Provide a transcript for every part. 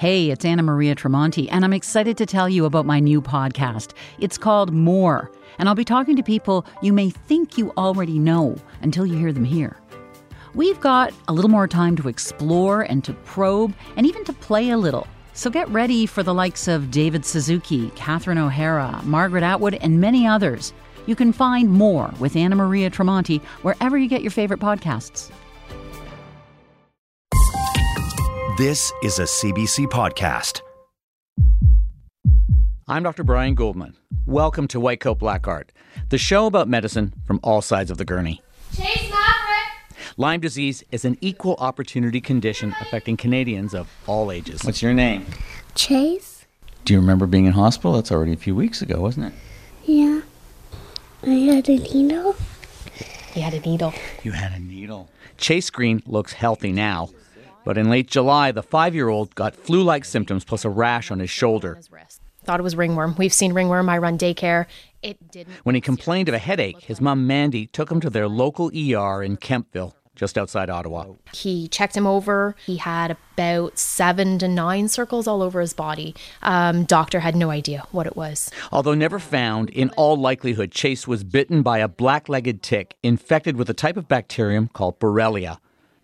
Hey, it's Anna Maria Tremonti, and I'm excited to tell you about my new podcast. It's called More, and I'll be talking to people you may think you already know until you hear them here. We've got a little more time to explore and to probe and even to play a little. So get ready for the likes of David Suzuki, Catherine O'Hara, Margaret Atwood, and many others. You can find more with Anna Maria Tremonti wherever you get your favorite podcasts. This is a CBC podcast. I'm Dr. Brian Goldman. Welcome to White Coat Black Art, the show about medicine from all sides of the gurney. Chase Maverick! Lyme disease is an equal opportunity condition affecting Canadians of all ages. What's your name? Chase? Do you remember being in hospital? That's already a few weeks ago, wasn't it? Yeah. I had a needle. He had a needle. You had a needle. Chase Green looks healthy now, but in late July, the five year old got flu like symptoms plus a rash on his shoulder. Thought it was ringworm. We've seen ringworm. I run daycare. It didn't. When he complained of a headache, his mom Mandy took him to their local ER in Kemptville, just outside Ottawa. He checked him over. He had about seven to nine circles all over his body. Um, doctor had no idea what it was. Although never found, in all likelihood, Chase was bitten by a black legged tick infected with a type of bacterium called Borrelia.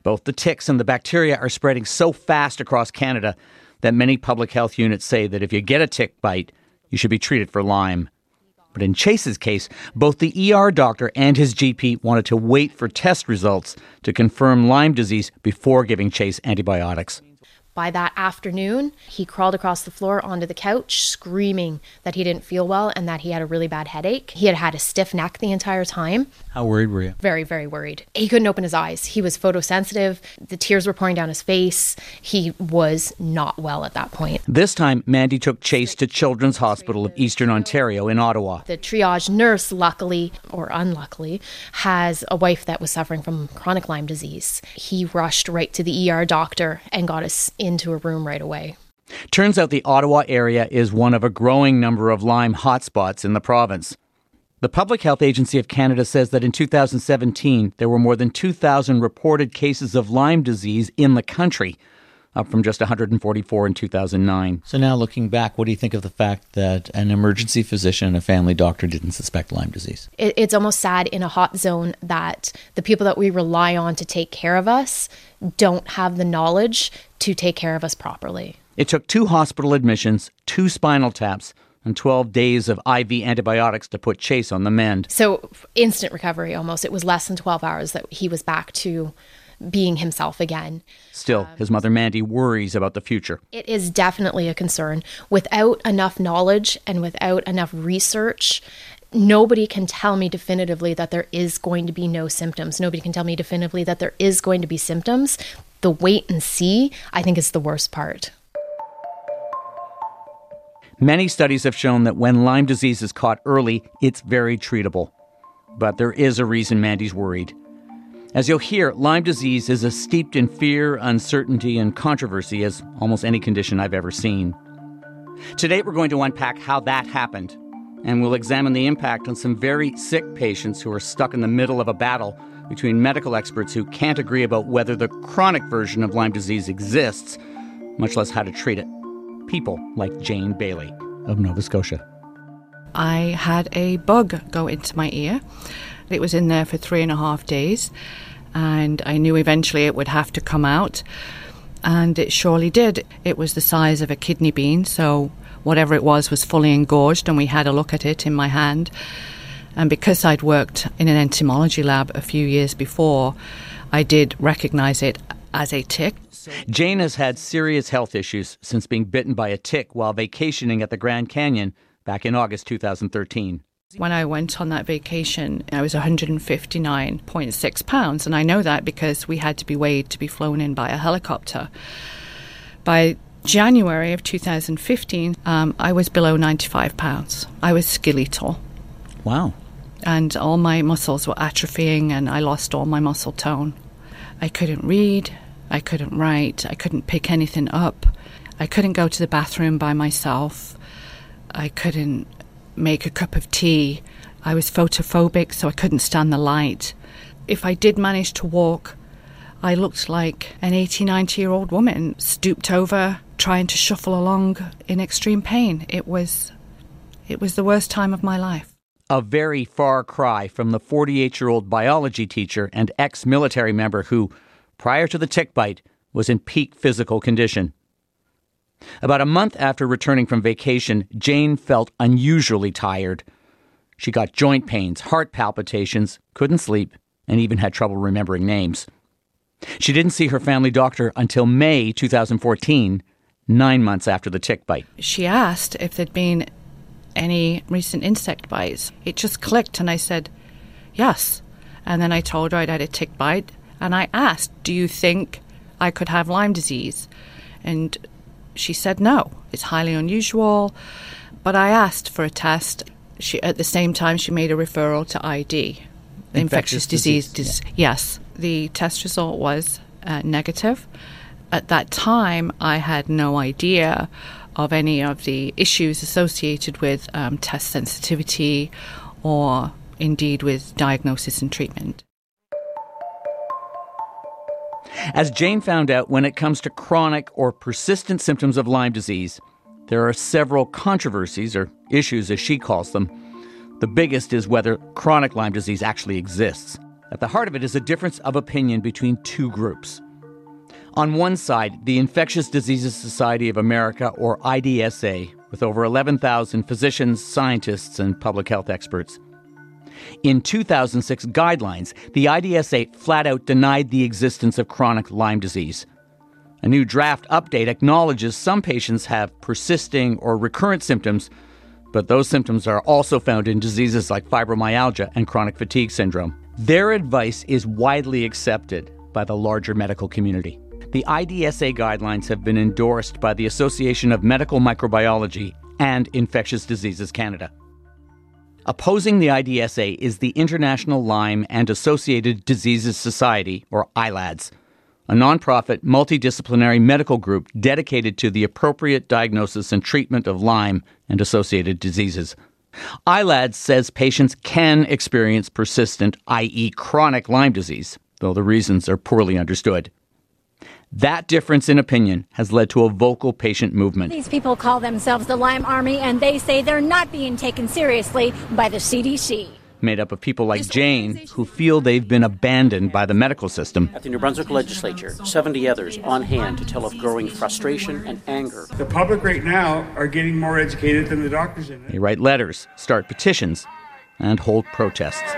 Both the ticks and the bacteria are spreading so fast across Canada that many public health units say that if you get a tick bite, you should be treated for Lyme. But in Chase's case, both the ER doctor and his GP wanted to wait for test results to confirm Lyme disease before giving Chase antibiotics. By that afternoon, he crawled across the floor onto the couch, screaming that he didn't feel well and that he had a really bad headache. He had had a stiff neck the entire time. How worried were you? Very, very worried. He couldn't open his eyes. He was photosensitive. The tears were pouring down his face. He was not well at that point. This time, Mandy took Chase to Children's Hospital of Eastern Ontario in Ottawa. The triage nurse, luckily or unluckily, has a wife that was suffering from chronic Lyme disease. He rushed right to the ER doctor and got us into a room right away. Turns out the Ottawa area is one of a growing number of Lyme hotspots in the province. The Public Health Agency of Canada says that in 2017, there were more than 2,000 reported cases of Lyme disease in the country, up from just 144 in 2009. So now looking back, what do you think of the fact that an emergency physician and a family doctor didn't suspect Lyme disease? It, it's almost sad in a hot zone that the people that we rely on to take care of us don't have the knowledge to take care of us properly. It took two hospital admissions, two spinal taps, and 12 days of IV antibiotics to put Chase on the mend. So, instant recovery almost. It was less than 12 hours that he was back to being himself again. Still, um, his mother Mandy worries about the future. It is definitely a concern. Without enough knowledge and without enough research, nobody can tell me definitively that there is going to be no symptoms. Nobody can tell me definitively that there is going to be symptoms. The wait and see, I think, is the worst part. Many studies have shown that when Lyme disease is caught early, it's very treatable. But there is a reason Mandy's worried. As you'll hear, Lyme disease is as steeped in fear, uncertainty, and controversy as almost any condition I've ever seen. Today, we're going to unpack how that happened, and we'll examine the impact on some very sick patients who are stuck in the middle of a battle between medical experts who can't agree about whether the chronic version of Lyme disease exists, much less how to treat it. People like Jane Bailey of Nova Scotia. I had a bug go into my ear. It was in there for three and a half days, and I knew eventually it would have to come out. And it surely did. It was the size of a kidney bean, so whatever it was was fully engorged, and we had a look at it in my hand. And because I'd worked in an entomology lab a few years before, I did recognize it as a tick. Jane has had serious health issues since being bitten by a tick while vacationing at the Grand Canyon back in August 2013. When I went on that vacation, I was 159.6 pounds, and I know that because we had to be weighed to be flown in by a helicopter. By January of 2015, um, I was below 95 pounds. I was skeletal. Wow. And all my muscles were atrophying, and I lost all my muscle tone. I couldn't read, I couldn't write, I couldn't pick anything up, I couldn't go to the bathroom by myself, I couldn't make a cup of tea. I was photophobic, so I couldn't stand the light. If I did manage to walk, I looked like an 80, 90 year old woman, stooped over, trying to shuffle along in extreme pain. It was it was the worst time of my life. A very far cry from the 48 year old biology teacher and ex military member who, prior to the tick bite, was in peak physical condition. About a month after returning from vacation, Jane felt unusually tired. She got joint pains, heart palpitations, couldn't sleep, and even had trouble remembering names. She didn't see her family doctor until May 2014, nine months after the tick bite. She asked if there'd been any recent insect bites. It just clicked, and I said, yes. And then I told her I'd had a tick bite, and I asked, Do you think I could have Lyme disease? And she said no, it's highly unusual. But I asked for a test. She, at the same time, she made a referral to ID, infectious, Infectious disease. disease, dis- Yes, the test result was uh, negative. At that time, I had no idea of any of the issues associated with um, test sensitivity or indeed with diagnosis and treatment. As Jane found out, when it comes to chronic or persistent symptoms of Lyme disease, there are several controversies, or issues as she calls them. The biggest is whether chronic Lyme disease actually exists. At the heart of it is a difference of opinion between two groups. On one side, the Infectious Diseases Society of America, or IDSA, with over 11,000 physicians, scientists, and public health experts. In 2006 guidelines, the IDSA flat out denied the existence of chronic Lyme disease. A new draft update acknowledges some patients have persisting or recurrent symptoms, but those symptoms are also found in diseases like fibromyalgia and chronic fatigue syndrome. Their advice is widely accepted by the larger medical community. The IDSA guidelines have been endorsed by the Association of Medical Microbiology and Infectious Diseases Canada. Opposing the IDSA is the International Lyme and Associated Diseases Society, or ILADS, a nonprofit multidisciplinary medical group dedicated to the appropriate diagnosis and treatment of Lyme and associated diseases. ILADS says patients can experience persistent, i.e., chronic Lyme disease, though the reasons are poorly understood. That difference in opinion has led to a vocal patient movement. These people call themselves the Lyme Army, and they say they're not being taken seriously by the CDC. made up of people like Jane who feel they've been abandoned by the medical system. At the New Brunswick legislature, 70 others on hand to tell of growing frustration and anger. The public right now are getting more educated than the doctors in it. They write letters, start petitions, and hold protests.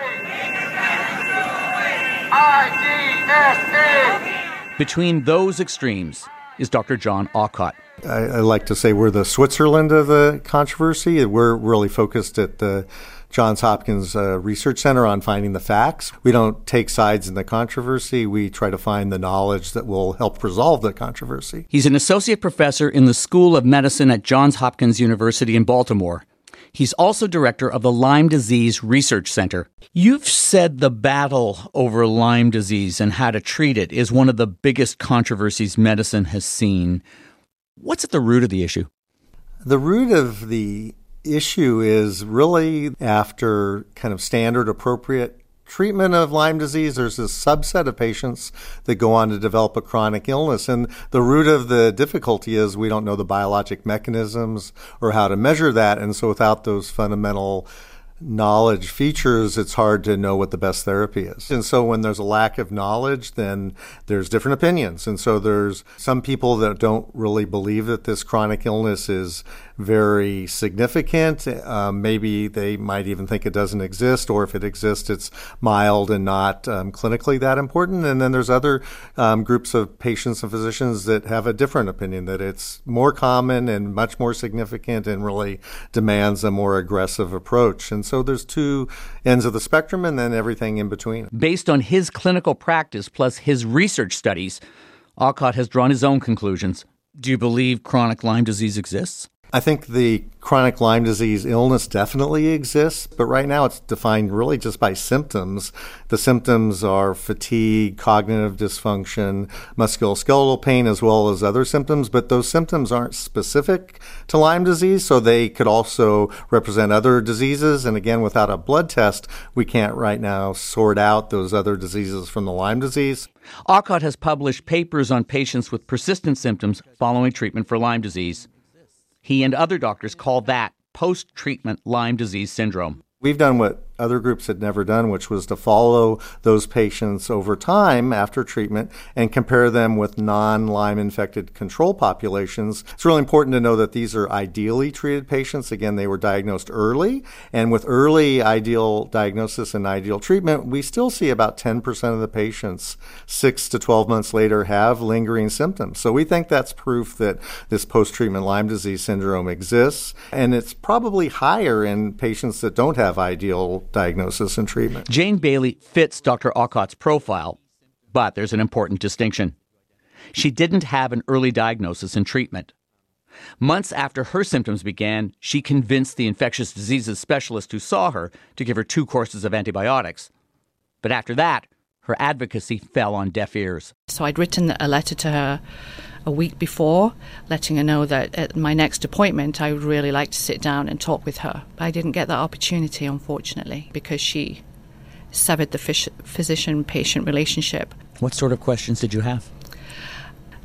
Between those extremes is Dr. John Aucott. I, I like to say we're the Switzerland of the controversy. We're really focused at the Johns Hopkins uh, Research Center on finding the facts. We don't take sides in the controversy. We try to find the knowledge that will help resolve the controversy. He's an associate professor in the School of Medicine at Johns Hopkins University in Baltimore. He's also director of the Lyme Disease Research Center. You've said the battle over Lyme disease and how to treat it is one of the biggest controversies medicine has seen. What's at the root of the issue? The root of the issue is really after kind of standard appropriate treatment of Lyme disease, there's a subset of patients that go on to develop a chronic illness. And the root of the difficulty is we don't know the biologic mechanisms or how to measure that. And so without those fundamental knowledge features, it's hard to know what the best therapy is. And so when there's a lack of knowledge, then there's different opinions. And so there's some people that don't really believe that this chronic illness is very significant. Um, maybe they might even think it doesn't exist, or if it exists, it's mild and not um, clinically that important. And then there's other um, groups of patients and physicians that have a different opinion that it's more common and much more significant and really demands a more aggressive approach. And so there's two ends of the spectrum and then everything in between. Based on his clinical practice plus his research studies, Aucott has drawn his own conclusions. Do you believe chronic Lyme disease exists? I think the chronic Lyme disease illness definitely exists, but right now it's defined really just by symptoms. The symptoms are fatigue, cognitive dysfunction, musculoskeletal pain, as well as other symptoms, but those symptoms aren't specific to Lyme disease, so they could also represent other diseases. And again, without a blood test, we can't right now sort out those other diseases from the Lyme disease. Aucott has published papers on patients with persistent symptoms following treatment for Lyme disease. He and other doctors call that post treatment Lyme disease syndrome. We've done what other groups had never done, which was to follow those patients over time after treatment and compare them with non Lyme infected control populations. It's really important to know that these are ideally treated patients. Again, they were diagnosed early, and with early ideal diagnosis and ideal treatment, we still see about 10% of the patients six to 12 months later have lingering symptoms. So we think that's proof that this post treatment Lyme disease syndrome exists, and it's probably higher in patients that don't have ideal diagnosis and treatment. Jane Bailey fits Dr. Aucott's profile, but there's an important distinction. She didn't have an early diagnosis and treatment. Months after her symptoms began, she convinced the infectious diseases specialist who saw her to give her two courses of antibiotics. But after that, her advocacy fell on deaf ears. So I'd written a letter to her a week before, letting her know that at my next appointment I would really like to sit down and talk with her. But I didn't get that opportunity, unfortunately, because she severed the physician patient relationship. What sort of questions did you have?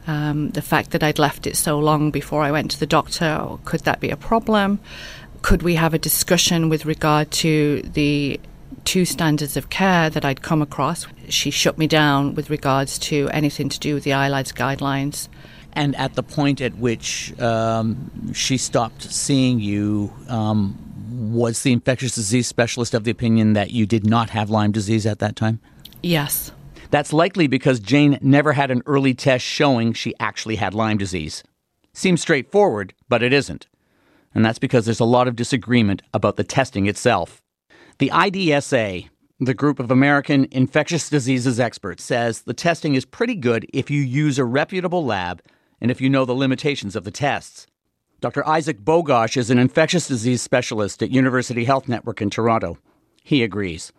Um, the fact that I'd left it so long before I went to the doctor, could that be a problem? Could we have a discussion with regard to the two standards of care that I'd come across? She shut me down with regards to anything to do with the ILADS guidelines. And at the point at which um, she stopped seeing you, um, was the infectious disease specialist of the opinion that you did not have Lyme disease at that time? Yes. That's likely because Jane never had an early test showing she actually had Lyme disease. Seems straightforward, but it isn't. And that's because there's a lot of disagreement about the testing itself. The IDSA, the group of American infectious diseases experts, says the testing is pretty good if you use a reputable lab and if you know the limitations of the tests. Dr. Isaac Bogosh is an infectious disease specialist at University Health Network in Toronto. He agrees.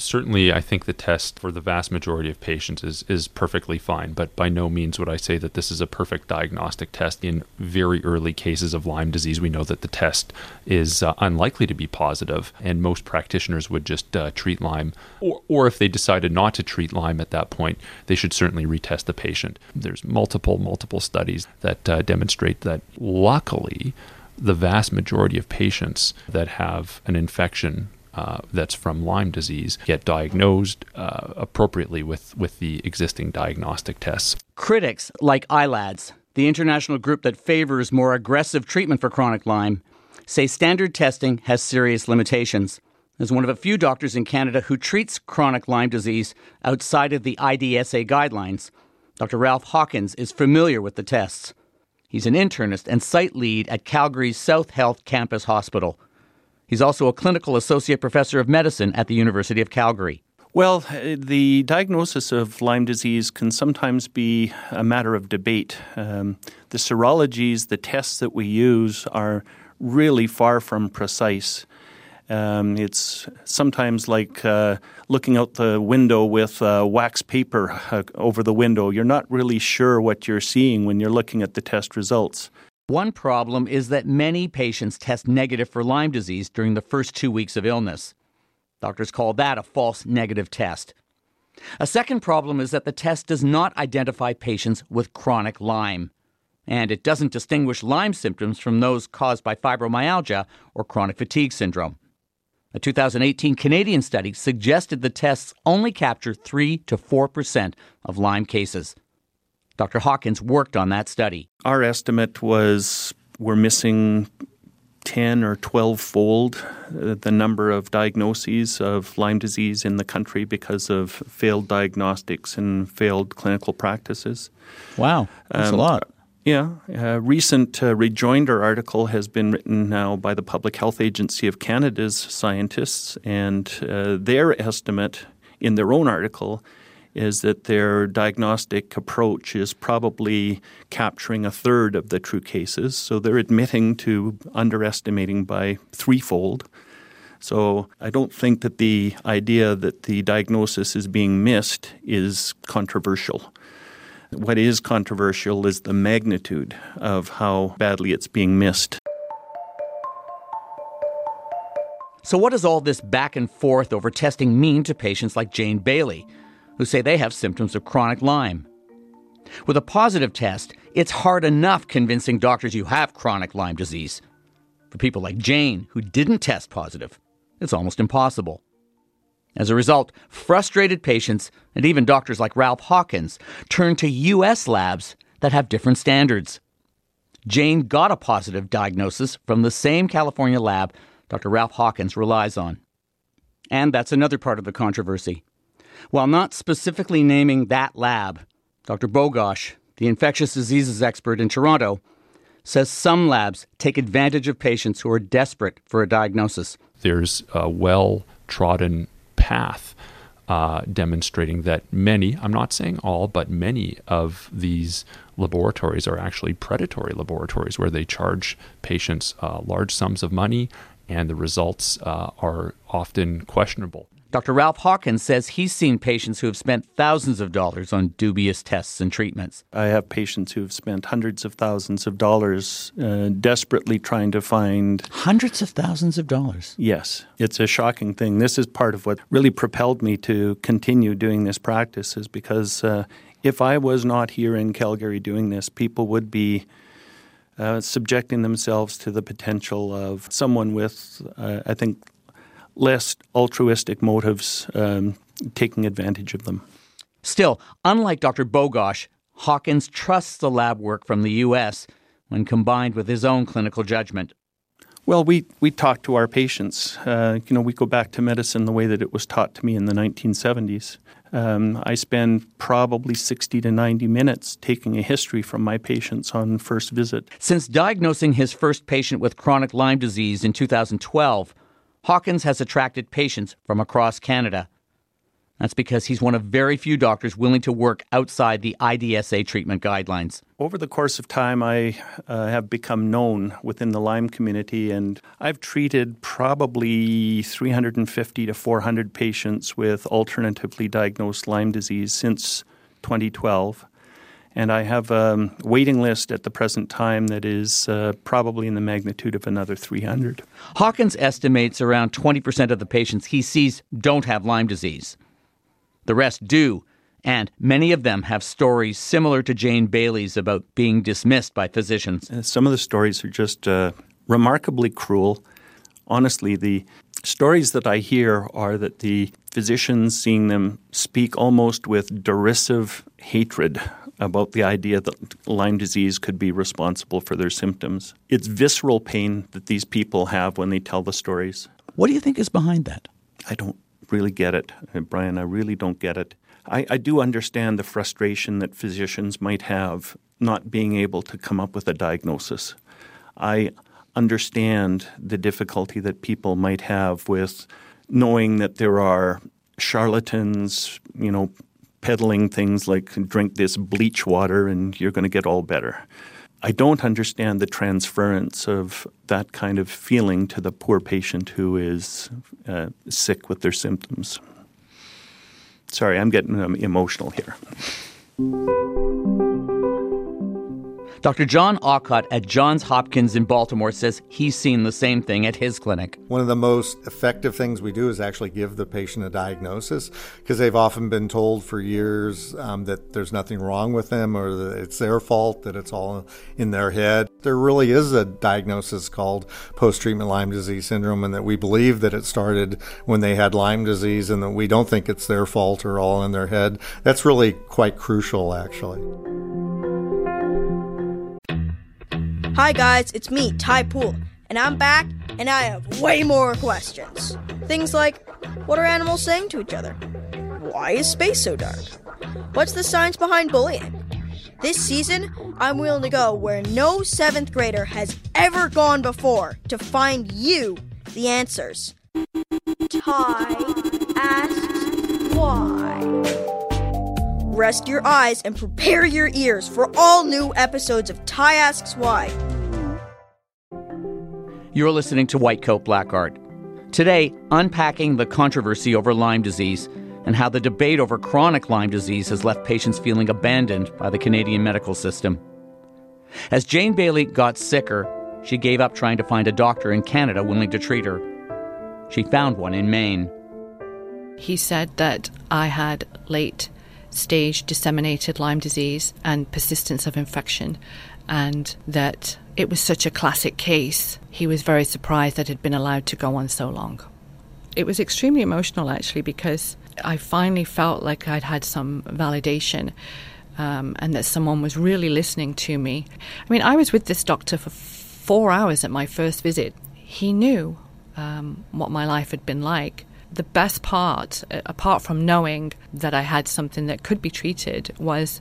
Certainly, I think the test for the vast majority of patients is, is perfectly fine, but by no means would I say that this is a perfect diagnostic test. In very early cases of Lyme disease, we know that the test is uh, unlikely to be positive, and most practitioners would just uh, treat Lyme. Or, or if they decided not to treat Lyme at that point, they should certainly retest the patient. There's multiple, multiple studies that uh, demonstrate that luckily, the vast majority of patients that have an infection uh, that's from Lyme disease get diagnosed uh, appropriately with, with the existing diagnostic tests. Critics like ILADS, the international group that favors more aggressive treatment for chronic Lyme, say standard testing has serious limitations. As one of a few doctors in Canada who treats chronic Lyme disease outside of the IDSA guidelines, Dr. Ralph Hawkins is familiar with the tests. He's an internist and site lead at Calgary's South Health Campus Hospital. He's also a clinical associate professor of medicine at the University of Calgary. Well, the diagnosis of Lyme disease can sometimes be a matter of debate. Um, the serologies, the tests that we use, are really far from precise. Um, it's sometimes like uh, looking out the window with uh, wax paper uh, over the window. You're not really sure what you're seeing when you're looking at the test results. One problem is that many patients test negative for Lyme disease during the first two weeks of illness. Doctors call that a false negative test. A second problem is that the test does not identify patients with chronic Lyme, and it doesn't distinguish Lyme symptoms from those caused by fibromyalgia or chronic fatigue syndrome. A 2018 Canadian study suggested the tests only capture 3 to 4% of Lyme cases. Dr. Hawkins worked on that study. Our estimate was we're missing 10 or 12 fold uh, the number of diagnoses of Lyme disease in the country because of failed diagnostics and failed clinical practices. Wow, that's um, a lot. Yeah, a recent uh, rejoinder article has been written now by the Public Health Agency of Canada's scientists, and uh, their estimate in their own article is that their diagnostic approach is probably capturing a third of the true cases. So they're admitting to underestimating by threefold. So I don't think that the idea that the diagnosis is being missed is controversial. What is controversial is the magnitude of how badly it's being missed. So, what does all this back and forth over testing mean to patients like Jane Bailey, who say they have symptoms of chronic Lyme? With a positive test, it's hard enough convincing doctors you have chronic Lyme disease. For people like Jane, who didn't test positive, it's almost impossible. As a result, frustrated patients and even doctors like Ralph Hawkins turn to U.S. labs that have different standards. Jane got a positive diagnosis from the same California lab Dr. Ralph Hawkins relies on. And that's another part of the controversy. While not specifically naming that lab, Dr. Bogosh, the infectious diseases expert in Toronto, says some labs take advantage of patients who are desperate for a diagnosis. There's a well trodden path uh, demonstrating that many, I'm not saying all, but many of these laboratories are actually predatory laboratories where they charge patients uh, large sums of money and the results uh, are often questionable. Dr. Ralph Hawkins says he's seen patients who have spent thousands of dollars on dubious tests and treatments. I have patients who have spent hundreds of thousands of dollars uh, desperately trying to find. Hundreds of thousands of dollars? Yes. It's a shocking thing. This is part of what really propelled me to continue doing this practice, is because uh, if I was not here in Calgary doing this, people would be uh, subjecting themselves to the potential of someone with, uh, I think, less altruistic motives um, taking advantage of them. Still, unlike Dr. Bogosh, Hawkins trusts the lab work from the U.S. when combined with his own clinical judgment. Well, we, we talk to our patients. Uh, you know, we go back to medicine the way that it was taught to me in the 1970s. Um, I spend probably 60 to 90 minutes taking a history from my patients on first visit. Since diagnosing his first patient with chronic Lyme disease in 2012, Hawkins has attracted patients from across Canada. That's because he's one of very few doctors willing to work outside the IDSA treatment guidelines. Over the course of time, I uh, have become known within the Lyme community, and I've treated probably 350 to 400 patients with alternatively diagnosed Lyme disease since 2012. And I have a waiting list at the present time that is uh, probably in the magnitude of another 300. Hawkins estimates around 20% of the patients he sees don't have Lyme disease. The rest do, and many of them have stories similar to Jane Bailey's about being dismissed by physicians. Uh, some of the stories are just uh, remarkably cruel. Honestly, the stories that I hear are that the physicians, seeing them speak almost with derisive hatred about the idea that Lyme disease could be responsible for their symptoms. It's visceral pain that these people have when they tell the stories. What do you think is behind that? I don't really get it, uh, Brian. I really don't get it. I, I do understand the frustration that physicians might have not being able to come up with a diagnosis. I understand the difficulty that people might have with knowing that there are charlatans, you know, peddling things like drink this bleach water and you're going to get all better. I don't understand the transference of that kind of feeling to the poor patient who is uh, sick with their symptoms. Sorry, I'm getting um, emotional here. Dr. John Aucott at Johns Hopkins in Baltimore says he's seen the same thing at his clinic. One of the most effective things we do is actually give the patient a diagnosis because they've often been told for years um, that there's nothing wrong with them or that it's their fault, that it's all in their head. There really is a diagnosis called post treatment Lyme disease syndrome, and that we believe that it started when they had Lyme disease and that we don't think it's their fault or all in their head. That's really quite crucial, actually. Hi guys, it's me, Ty Pool, and I'm back, and I have way more questions. Things like, what are animals saying to each other? Why is space so dark? What's the science behind bullying? This season, I'm willing to go where no seventh grader has ever gone before to find you the answers. Ty asks why. Rest your eyes and prepare your ears for all new episodes of Ty Asks Why. You're listening to White Coat Black Art. Today, unpacking the controversy over Lyme disease and how the debate over chronic Lyme disease has left patients feeling abandoned by the Canadian medical system. As Jane Bailey got sicker, she gave up trying to find a doctor in Canada willing to treat her. She found one in Maine. He said that I had late stage disseminated Lyme disease and persistence of infection, and that it was such a classic case. He was very surprised that it had been allowed to go on so long. It was extremely emotional, actually, because I finally felt like I'd had some validation. Um, and that someone was really listening to me. I mean, I was with this doctor for four hours at my first visit. He knew um, what my life had been like. The best part, apart from knowing that I had something that could be treated, was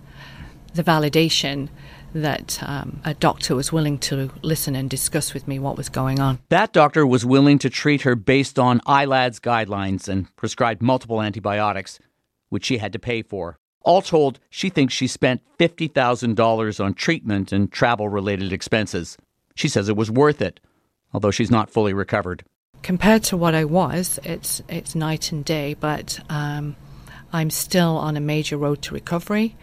the validation that um, a doctor was willing to listen and discuss with me what was going on. That doctor was willing to treat her based on ILAD's guidelines and prescribed multiple antibiotics, which she had to pay for. All told, she thinks she spent $50,000 on treatment and travel related expenses. She says it was worth it, although she's not fully recovered. Compared to what I was, it's, it's night and day, but um, I'm still on a major road to recovery.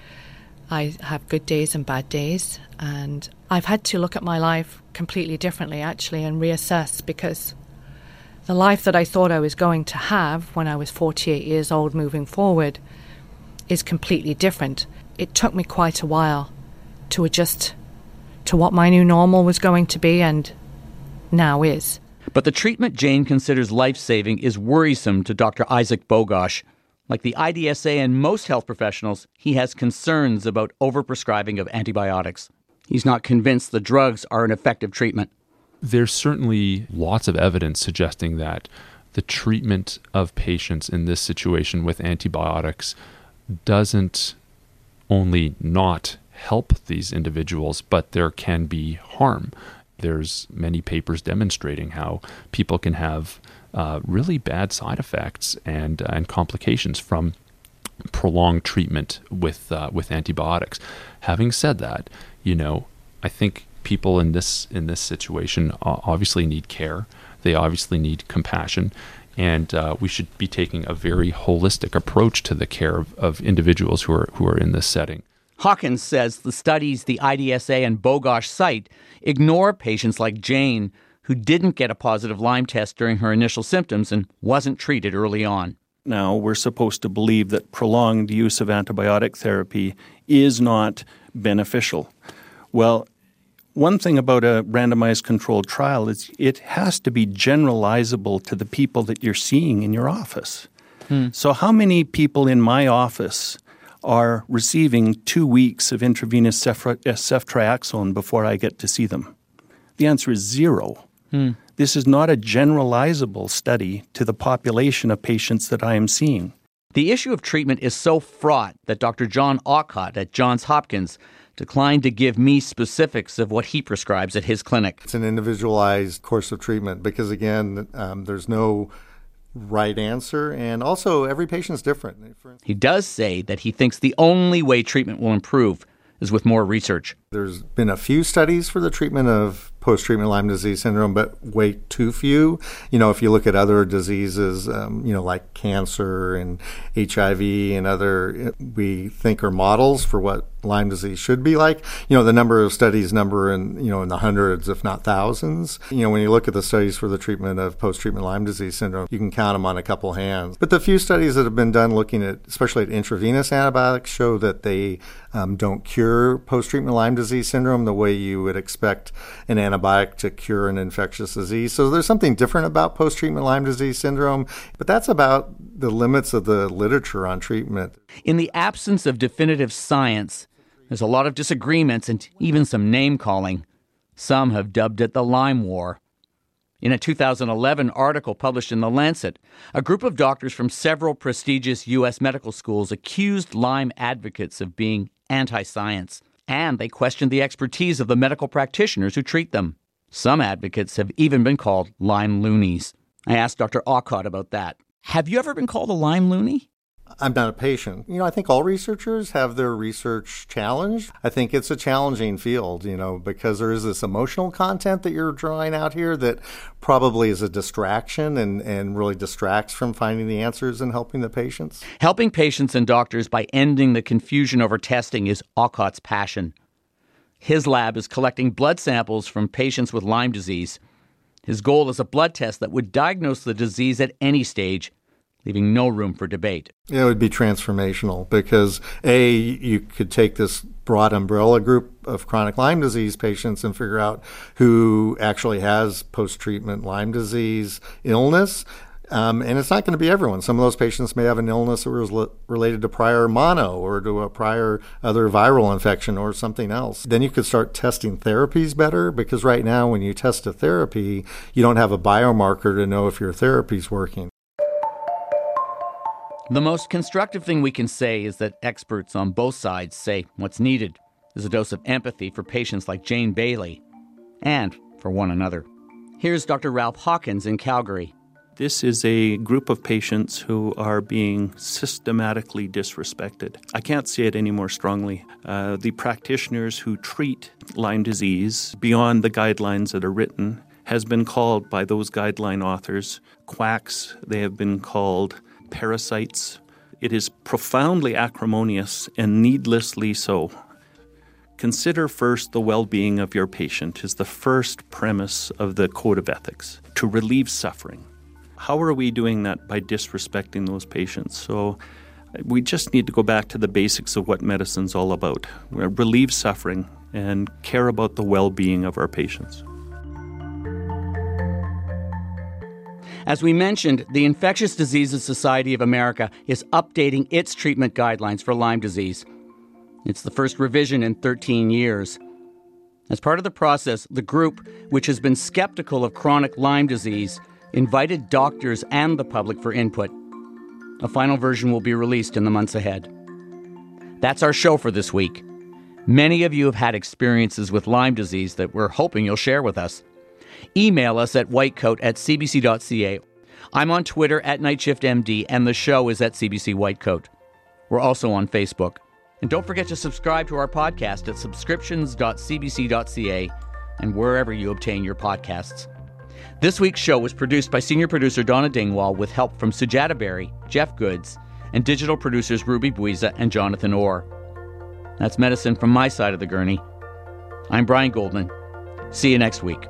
I have good days and bad days, and I've had to look at my life completely differently, actually, and reassess because the life that I thought I was going to have when I was 48 years old moving forward is completely different. It took me quite a while to adjust to what my new normal was going to be and now is. But the treatment Jane considers life saving is worrisome to Dr. Isaac Bogosh. Like the IDSA and most health professionals, he has concerns about overprescribing of antibiotics. He's not convinced the drugs are an effective treatment. There's certainly lots of evidence suggesting that the treatment of patients in this situation with antibiotics doesn't only not help these individuals, but there can be harm. There's many papers demonstrating how people can have uh, really bad side effects and uh, and complications from prolonged treatment with uh, with antibiotics. Having said that, you know, I think people in this in this situation obviously need care. They obviously need compassion, and uh, we should be taking a very holistic approach to the care of, of individuals who are who are in this setting. Hawkins says the studies the IDSA and Bogosh cite ignore patients like Jane who didn't get a positive Lyme test during her initial symptoms and wasn't treated early on. Now, we're supposed to believe that prolonged use of antibiotic therapy is not beneficial. Well, one thing about a randomized controlled trial is it has to be generalizable to the people that you're seeing in your office. Hmm. So, how many people in my office are receiving two weeks of intravenous ceftriaxone before I get to see them? The answer is zero. Hmm. This is not a generalizable study to the population of patients that I am seeing. The issue of treatment is so fraught that Dr. John Aucott at Johns Hopkins declined to give me specifics of what he prescribes at his clinic. It's an individualized course of treatment because, again, um, there's no right answer, and also every patient is different. He does say that he thinks the only way treatment will improve is with more research. There's been a few studies for the treatment of post treatment Lyme disease syndrome, but way too few. You know, if you look at other diseases, um, you know, like cancer and HIV and other, we think are models for what Lyme disease should be like. You know, the number of studies number in, you know, in the hundreds, if not thousands. You know, when you look at the studies for the treatment of post treatment Lyme disease syndrome, you can count them on a couple hands. But the few studies that have been done looking at, especially at intravenous antibiotics, show that they um, don't cure post treatment Lyme disease syndrome the way you would expect an antibiotic to cure an infectious disease. So there's something different about post treatment Lyme disease syndrome, but that's about the limits of the literature on treatment. In the absence of definitive science, there's a lot of disagreements and even some name calling. Some have dubbed it the Lyme War. In a 2011 article published in The Lancet, a group of doctors from several prestigious U.S. medical schools accused Lyme advocates of being anti science and they questioned the expertise of the medical practitioners who treat them. Some advocates have even been called Lyme loonies. I asked Dr. Aucott about that. Have you ever been called a Lyme loony? I'm not a patient. You know, I think all researchers have their research challenged. I think it's a challenging field, you know, because there is this emotional content that you're drawing out here that probably is a distraction and, and really distracts from finding the answers and helping the patients. Helping patients and doctors by ending the confusion over testing is Aucott's passion. His lab is collecting blood samples from patients with Lyme disease. His goal is a blood test that would diagnose the disease at any stage leaving no room for debate. It would be transformational because A, you could take this broad umbrella group of chronic Lyme disease patients and figure out who actually has post treatment Lyme disease illness. Um, and it's not going to be everyone. Some of those patients may have an illness that was related to prior mono or to a prior other viral infection or something else. Then you could start testing therapies better because right now, when you test a therapy, you don't have a biomarker to know if your therapy is working. The most constructive thing we can say is that experts on both sides say what's needed is a dose of empathy for patients like Jane Bailey and for one another. Here's Dr. Ralph Hawkins in Calgary. This is a group of patients who are being systematically disrespected. I can't say it any more strongly. Uh, the practitioners who treat Lyme disease beyond the guidelines that are written has been called by those guideline authors quacks. They have been called parasites. It is profoundly acrimonious and needlessly so. Consider first the well being of your patient, is the first premise of the Code of Ethics to relieve suffering. How are we doing that? By disrespecting those patients. So we just need to go back to the basics of what medicine's all about relieve suffering and care about the well being of our patients. As we mentioned, the Infectious Diseases Society of America is updating its treatment guidelines for Lyme disease. It's the first revision in 13 years. As part of the process, the group, which has been skeptical of chronic Lyme disease, invited doctors and the public for input. A final version will be released in the months ahead. That's our show for this week. Many of you have had experiences with Lyme disease that we're hoping you'll share with us. Email us at whitecoat at cbc.ca. I'm on Twitter at NightShiftMD, and the show is at CBC Whitecoat. We're also on Facebook. And don't forget to subscribe to our podcast at subscriptions.cbc.ca and wherever you obtain your podcasts. This week's show was produced by senior producer Donna Dingwall with help from Sujata Berry, Jeff Goods, and digital producers Ruby Buiza and Jonathan Orr. That's medicine from my side of the gurney. I'm Brian Goldman. See you next week.